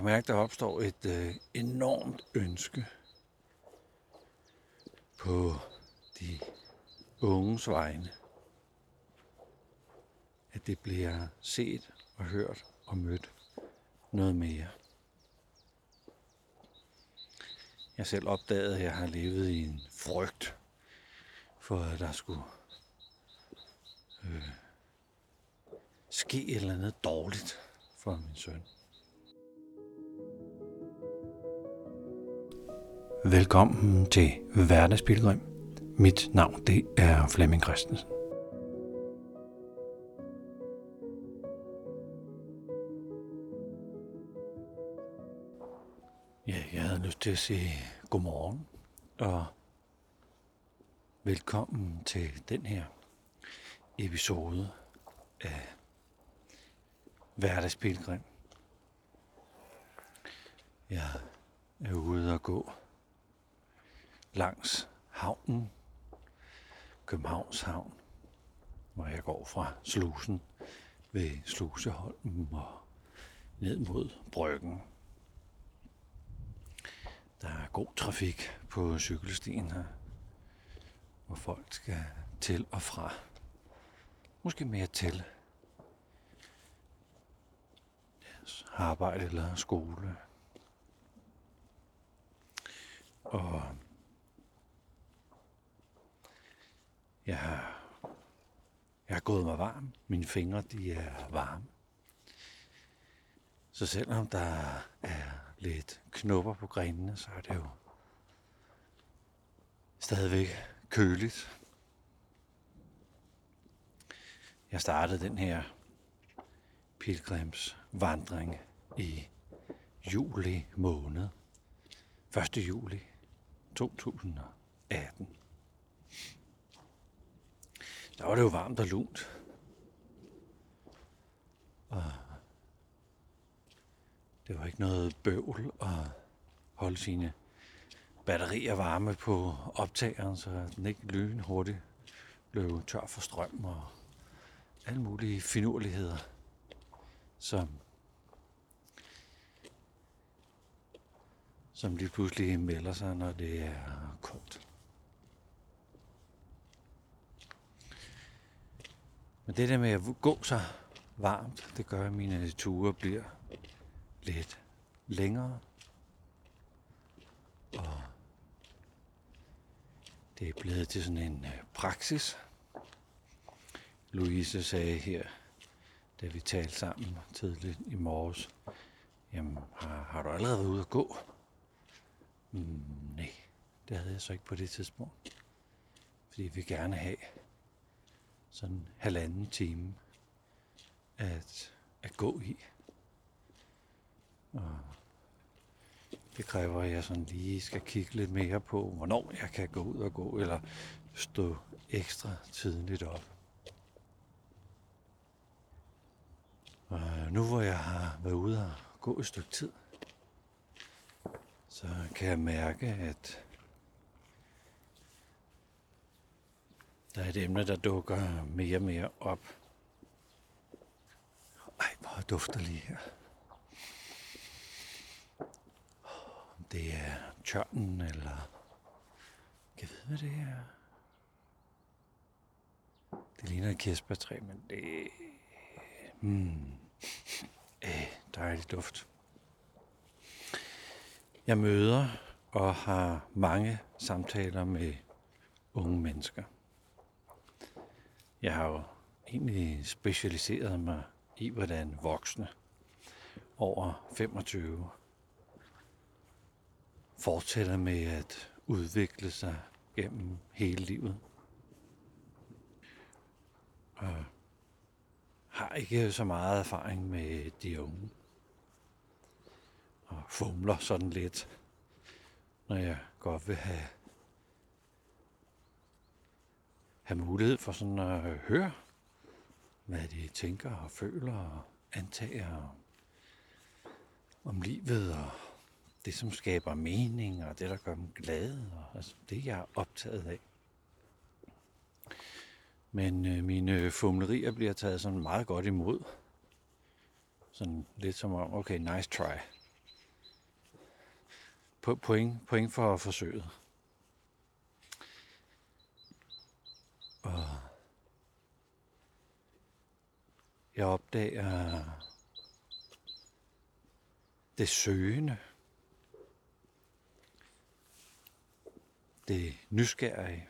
kan mærke, at der opstår et øh, enormt ønske på de unges vegne. At det bliver set og hørt og mødt noget mere. Jeg selv opdagede, at jeg har levet i en frygt for, at der skulle øh, ske et eller andet dårligt for min søn. Velkommen til Hverdagspilgrim. Mit navn det er Flemming Christensen. Ja, jeg havde lyst til at sige godmorgen og velkommen til den her episode af Hverdagspilgrim. Jeg er ude og gå langs havnen, Københavns Havn, hvor jeg går fra slusen ved Sluseholmen og ned mod Bryggen. Der er god trafik på cykelstien her, hvor folk skal til og fra. Måske mere til deres arbejde eller skole. Og jeg har, jeg har gået mig varm. Mine fingre, de er varme. Så selvom der er lidt knopper på grenene, så er det jo stadigvæk køligt. Jeg startede den her pilgrimsvandring i juli måned. 1. juli 2018. Der var det jo varmt og lunt. Og det var ikke noget bøvl at holde sine batterier varme på optageren, så den ikke lynhurtigt blev tør for strøm og alle mulige finurligheder, som, som lige pludselig melder sig, når det er koldt. Men det der med at gå så varmt, det gør, at mine ture bliver lidt længere. Og det er blevet til sådan en øh, praksis. Louise sagde her, da vi talte sammen tidligt i morges, jamen har, har du allerede været ude at gå? Mm, nej, det havde jeg så ikke på det tidspunkt. Fordi vi gerne have sådan halvanden time at, at gå i. Og det kræver, at jeg sådan lige skal kigge lidt mere på, hvornår jeg kan gå ud og gå, eller stå ekstra tidligt op. Og nu hvor jeg har været ude og gå et stykke tid, så kan jeg mærke, at der er et emne, der dukker mere og mere op. Ej, hvor dufter lige her. Det er tørnen, eller... Kan jeg vide, hvad det er? Det ligner et kirsebærtræ, men det... Mm. Øh, dejlig duft. Jeg møder og har mange samtaler med unge mennesker. Jeg har jo egentlig specialiseret mig i, hvordan voksne over 25 fortsætter med at udvikle sig gennem hele livet. Og har ikke så meget erfaring med de unge. Og fumler sådan lidt, når jeg godt vil have, have mulighed for sådan at høre, hvad de tænker og føler og antager om livet og det, som skaber mening og det, der gør dem glade. Og, altså, det jeg er optaget af. Men øh, mine fumlerier bliver taget sådan meget godt imod. Sådan lidt som om, okay, nice try. po- point, point for forsøget. Jeg opdager det søgende, det nysgerrige,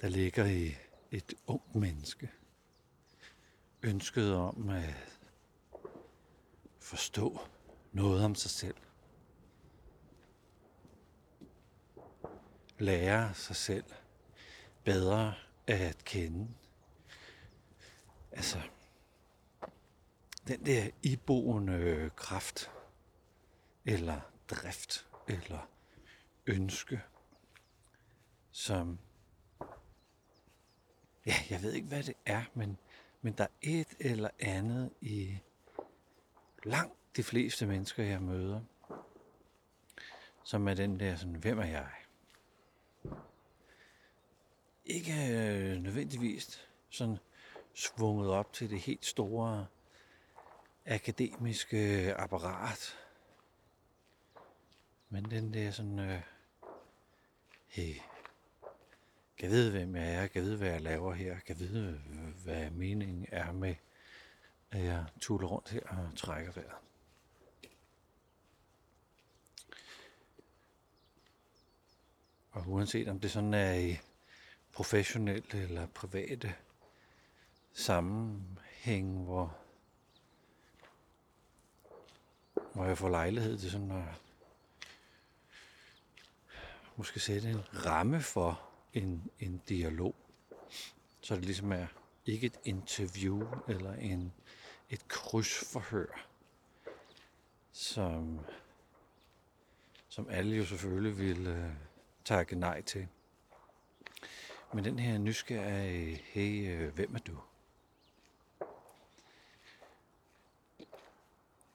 der ligger i et ungt menneske. Ønsket om at forstå noget om sig selv. Lære sig selv bedre at kende. Altså, den der iboende kraft, eller drift, eller ønske, som, ja, jeg ved ikke, hvad det er, men, men der er et eller andet i langt de fleste mennesker, jeg møder, som er den der sådan, hvem er jeg? Ikke øh, nødvendigvis sådan svunget op til det helt store akademiske apparat. Men den der sådan, øh, hey, kan vide, hvem jeg er, kan vide, hvad jeg laver her, kan vide, hvad meningen er med, at jeg tuller rundt her og trækker vejret. Og uanset om det sådan er i professionelle eller private sammenhæng, hvor, når jeg får lejlighed til sådan at måske sætte en ramme for en, en dialog. Så det ligesom er ikke et interview eller en, et krydsforhør, som, som alle jo selvfølgelig vil øh, takke nej til. Men den her nysgerrige, hey, øh, hvem er du?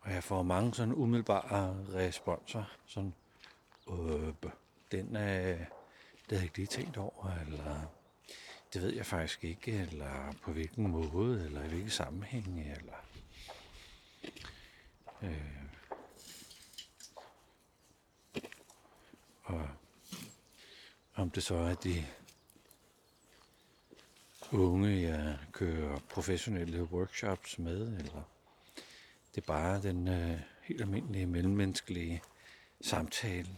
Og jeg får mange sådan umiddelbare responser, sådan, øh, den er, det havde jeg ikke lige tænkt over, eller det ved jeg faktisk ikke, eller på hvilken måde, eller i hvilken sammenhæng, eller øh, og om det så er de unge, jeg kører professionelle workshops med, eller det er bare den øh, helt almindelige mellemmenneskelige samtale.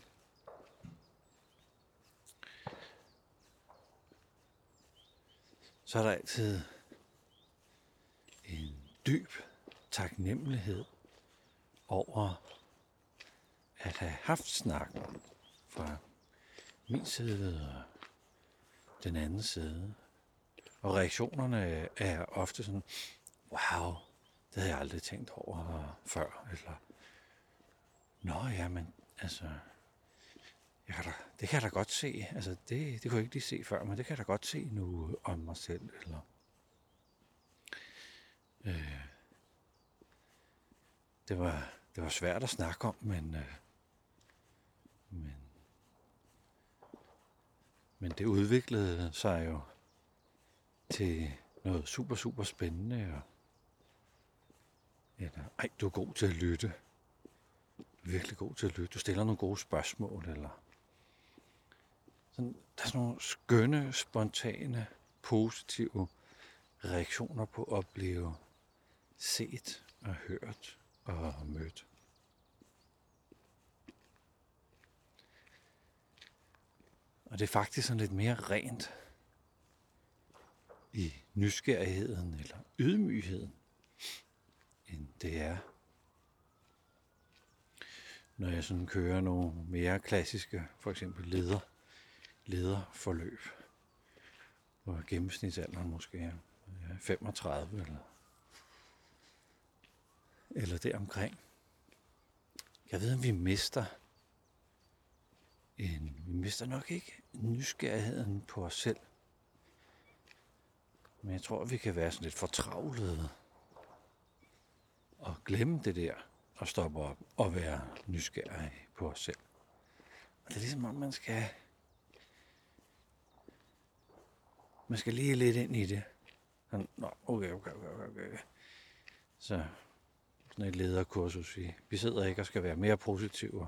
Så er der altid en dyb taknemmelighed over at have haft snakken fra min side og den anden side. Og reaktionerne er ofte sådan, wow, det havde jeg aldrig tænkt over før. Eller, nå ja, men altså, jeg kan da, det kan jeg da godt se. Altså, det, det kunne jeg ikke lige se før, men det kan jeg da godt se nu om mig selv. Eller, øh, det, var, det var svært at snakke om, men, øh, men, men det udviklede sig jo til noget super, super spændende. Og, eller, ej, du er god til at lytte. Virkelig god til at lytte. Du stiller nogle gode spørgsmål, eller sådan, der er sådan nogle skønne, spontane, positive reaktioner på at blive set og hørt og mødt. Og det er faktisk sådan lidt mere rent i nysgerrigheden eller ydmygheden, end det er, når jeg sådan kører nogle mere klassiske, for eksempel leder, lederforløb, hvor gennemsnitsalderen måske er 35 eller, eller deromkring. Jeg ved, om vi mister en, vi mister nok ikke nysgerrigheden på os selv. Men jeg tror, vi kan være sådan lidt fortravlede og glemme det der og stoppe op og være nysgerrig på os selv. Og det er ligesom om, man skal man skal lige lidt ind i det. Sådan, Nå, okay, okay, okay, okay. Så sådan et lederkursus. Vi, vi sidder ikke og skal være mere positive,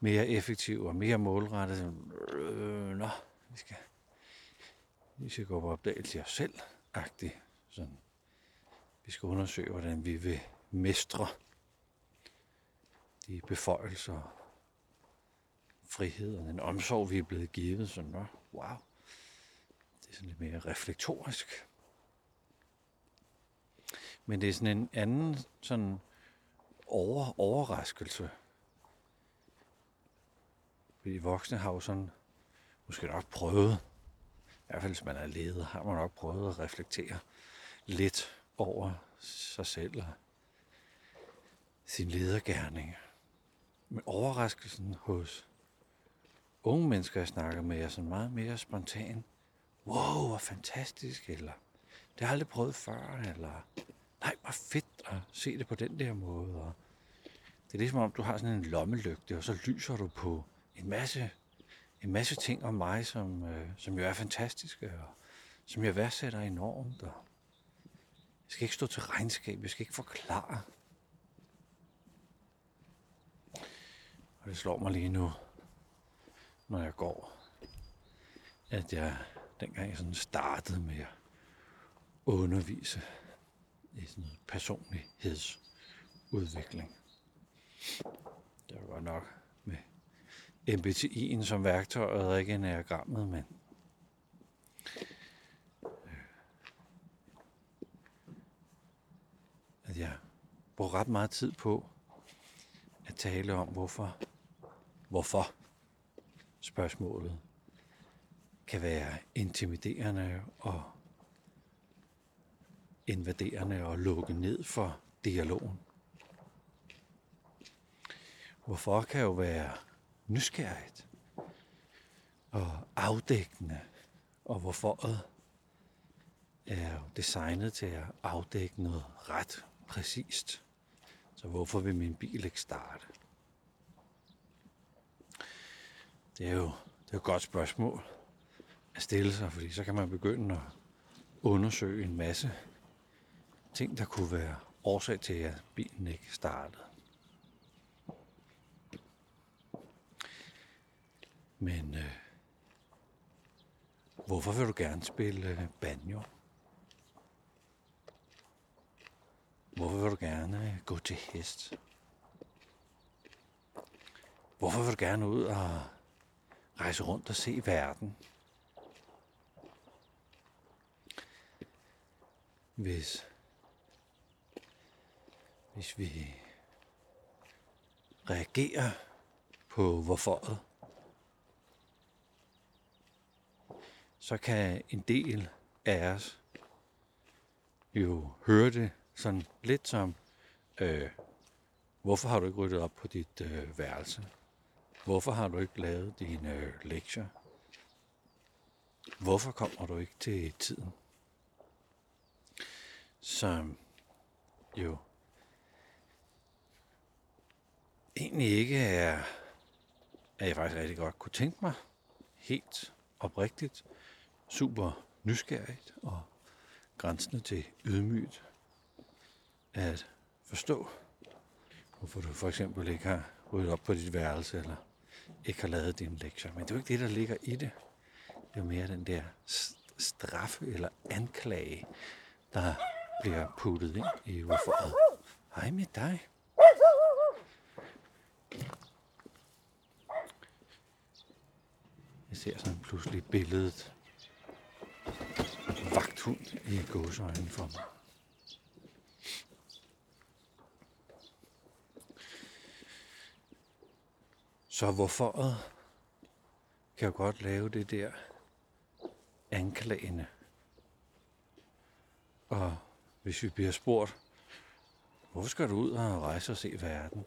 mere effektive og mere målrettede. Øh, nå, vi skal, vi skal gå på opdagelse af os selv, agtigt. Sådan. Vi skal undersøge, hvordan vi vil mestre de beføjelser, frihed og den omsorg, vi er blevet givet. Så nå, wow, det er sådan lidt mere reflektorisk. Men det er sådan en anden sådan over, overraskelse. Fordi voksne har jo sådan måske nok prøvet, i hvert fald hvis man er leder, har man nok prøvet at reflektere lidt over sig selv og sin ledergærning. Men overraskelsen hos unge mennesker, jeg snakker med, er sådan meget mere spontan. Wow, hvor fantastisk, eller det har jeg aldrig prøvet før, eller nej, hvor fedt at se det på den der måde. Og det er ligesom om, du har sådan en lommelygte, og så lyser du på en masse, en masse ting om mig, som, øh, som jo er fantastiske, og som jeg værdsætter enormt. Og jeg skal ikke stå til regnskab, jeg skal ikke forklare. Og det slår mig lige nu, når jeg går, at jeg dengang jeg sådan startede med at undervise i sådan noget personlighedsudvikling. Det var godt nok med MBTI'en som værktøj og ikke enagrammet, men øh, at jeg bruger ret meget tid på at tale om, hvorfor, hvorfor spørgsmålet kan være intimiderende og invaderende og lukke ned for dialogen. Hvorfor kan jo være nysgerrigt og afdækkende, og hvorfor er jo designet til at afdække noget ret præcist. Så hvorfor vil min bil ikke starte? Det er jo det er et godt spørgsmål at stille sig, fordi så kan man begynde at undersøge en masse ting, der kunne være årsag til, at bilen ikke startede. Men øh, hvorfor vil du gerne spille øh, banjo? Hvorfor vil du gerne øh, gå til hest? Hvorfor vil du gerne ud og rejse rundt og se verden? Hvis hvis vi reagerer på hvorforet, så kan en del af os jo høre det sådan lidt som, øh, hvorfor har du ikke ryddet op på dit øh, værelse? Hvorfor har du ikke lavet dine øh, lektier? Hvorfor kommer du ikke til tiden? Som jo egentlig ikke er, at jeg faktisk rigtig godt kunne tænke mig helt oprigtigt, super nysgerrigt og grænsende til ydmygt at forstå, hvorfor du for eksempel ikke har ryddet op på dit værelse, eller ikke har lavet dine lektier. Men det er jo ikke det, der ligger i det. Det er mere den der straf eller anklage, der bliver puttet ind i hvorfor. Hej med dig. Jeg ser sådan pludselig billedet vagthund i gåsøjne for mig. Så hvorfor kan jeg godt lave det der anklagende? Og hvis vi bliver spurgt, hvorfor skal du ud og rejse og se verden?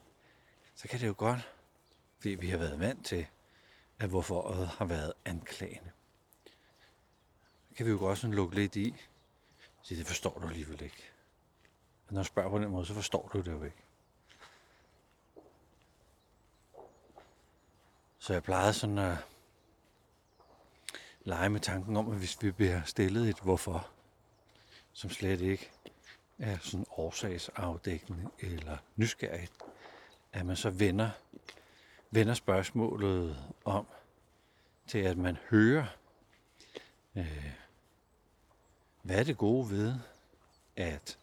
Så kan det jo godt, fordi vi har været vant til, at hvorfor har været anklagende. Det kan vi jo godt sådan lukke lidt i. Så det forstår du alligevel ikke. Og når jeg spørger på den måde, så forstår du det jo ikke. Så jeg plejede sådan at lege med tanken om, at hvis vi bliver stillet et hvorfor, som slet ikke er sådan årsagsafdækkende eller nysgerrigt, at man så vender, vender spørgsmålet om til, at man hører, øh, hvad er det gode ved, at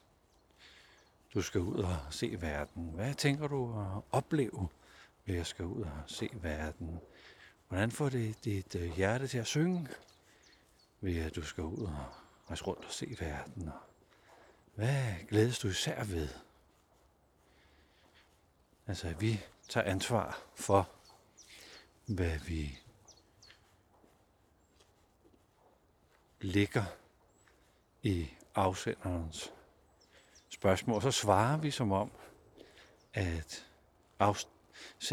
du skal ud og se verden? Hvad tænker du at opleve vil jeg skal ud og se verden? Hvordan får det dit øh, hjerte til at synge ved at du skal ud og rejse rundt og se verden? Hvad glædes du især ved? Altså, vi tager ansvar for, hvad vi ligger i afsenderens spørgsmål. Så svarer vi som om, at afsenderen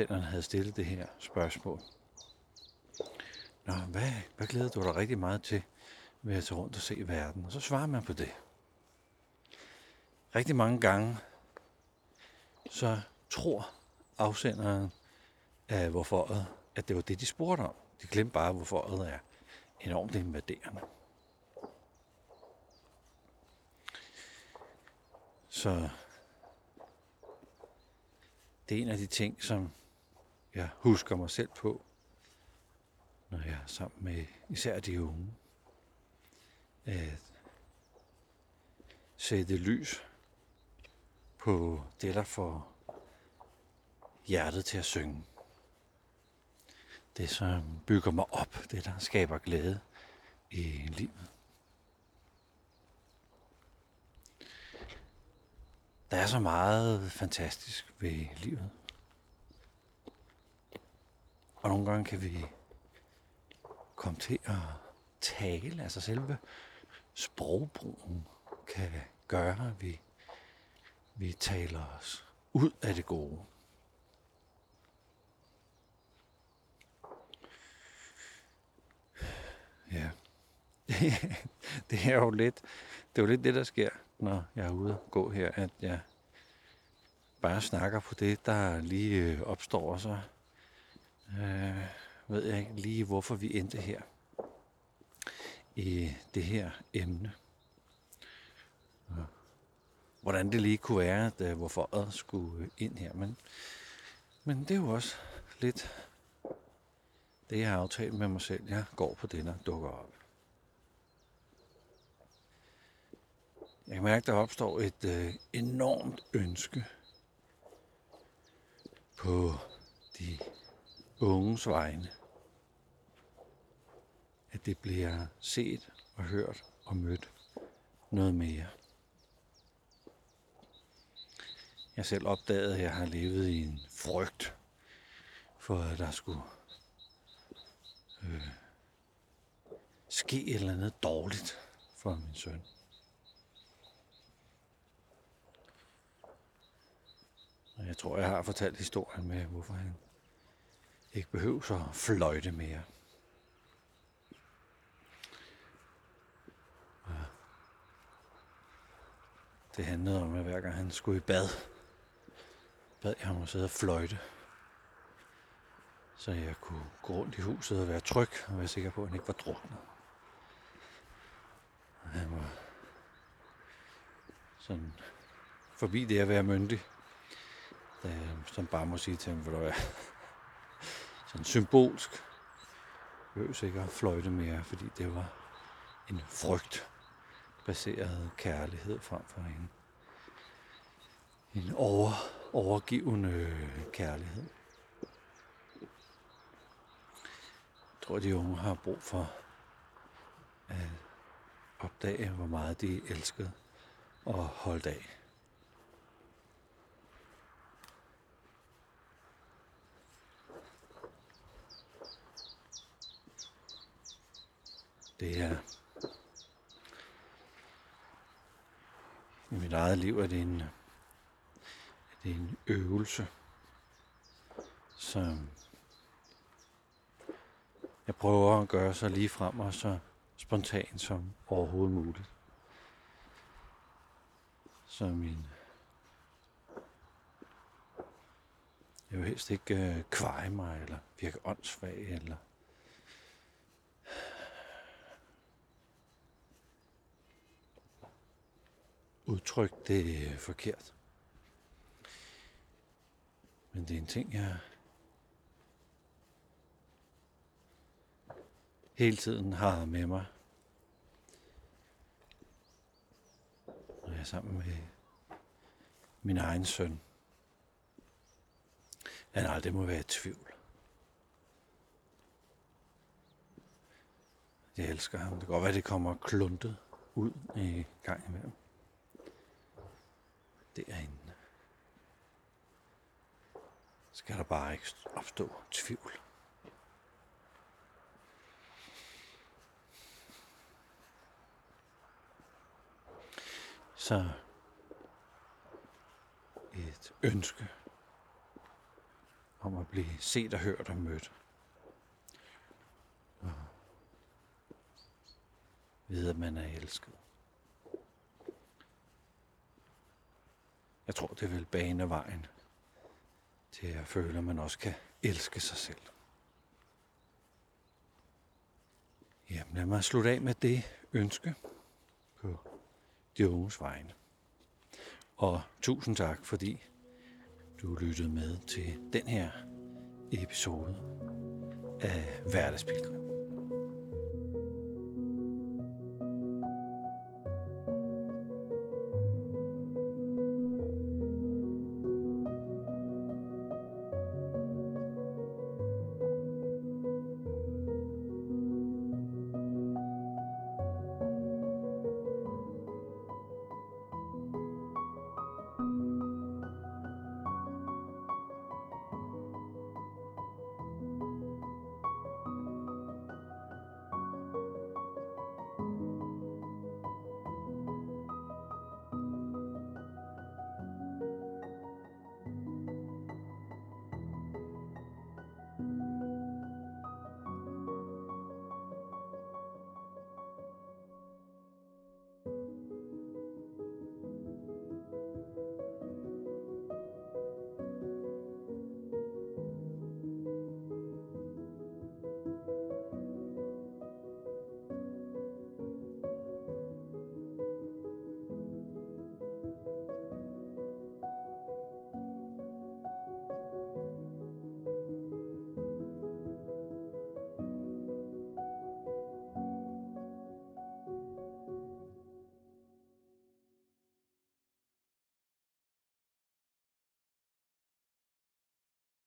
havde stillet det her spørgsmål. Nå, hvad, hvad glæder du dig rigtig meget til ved at tage rundt og se verden? Og så svarer man på det. Rigtig mange gange, så tror afsenderen af hvorfor at det var det, de spurgte om. De glemte bare, hvorfor er enormt invaderende. Så det er en af de ting, som jeg husker mig selv på, når jeg er sammen med især de unge. At sætte lys på det, der får hjertet til at synge. Det, som bygger mig op, det, der skaber glæde i livet. Der er så meget fantastisk ved livet. Og nogle gange kan vi komme til at tale, altså selve sprogbrugen kan gøre, at vi, vi taler os ud af det gode. Ja, det er jo lidt, det er jo lidt det, der sker når jeg er ude og gå her, at jeg bare snakker på det, der lige øh, opstår, og så øh, ved jeg ikke lige, hvorfor vi endte her i det her emne. Og hvordan det lige kunne være, at øh, hvorfor jeg skulle ind her. Men, men det er jo også lidt det, jeg har aftalt med mig selv. Jeg går på den og dukker op. Jeg kan mærke, at der opstår et øh, enormt ønske på de unges vegne. At det bliver set og hørt og mødt noget mere. Jeg selv opdagede, at jeg har levet i en frygt for, at der skulle øh, ske et eller andet dårligt for min søn. Og jeg tror, jeg har fortalt historien med, hvorfor han ikke behøver så fløjte mere. Det handlede om, at hver gang han skulle i bad, bad jeg ham at sidde og fløjte. Så jeg kunne gå rundt i huset og være tryg og være sikker på, at han ikke var druknet. Og han var sådan forbi det at være myndig øh, som bare må sige til ham, hvor du sådan symbolsk. Jeg ikke at fløjte mere, fordi det var en frygt baseret kærlighed frem for en, en over, overgivende kærlighed. Jeg tror, de unge har brug for at opdage, hvor meget de elskede og holdt af. Det er i mit eget liv er det en, er det en øvelse, som jeg prøver at gøre så lige frem og så spontant som overhovedet muligt. Så min jeg vil helst ikke øh, kveje mig, eller virke åndssvag, eller udtrykt det forkert. Men det er en ting, jeg hele tiden har med mig. Når jeg er sammen med min egen søn. Han aldrig må være i tvivl. Jeg elsker ham. Det kan godt være, det kommer kluntet ud i gang imellem. Derinde. Skal der bare ikke opstå tvivl. Så et ønske om at blive set og hørt og mødt. Og ved, at man er elsket. Jeg tror, det vil bane vejen til at føle, at man også kan elske sig selv. Jamen, lad mig slutte af med det ønske på de unges vegne. Og tusind tak, fordi du lyttede med til den her episode af Hverdagspilgrim.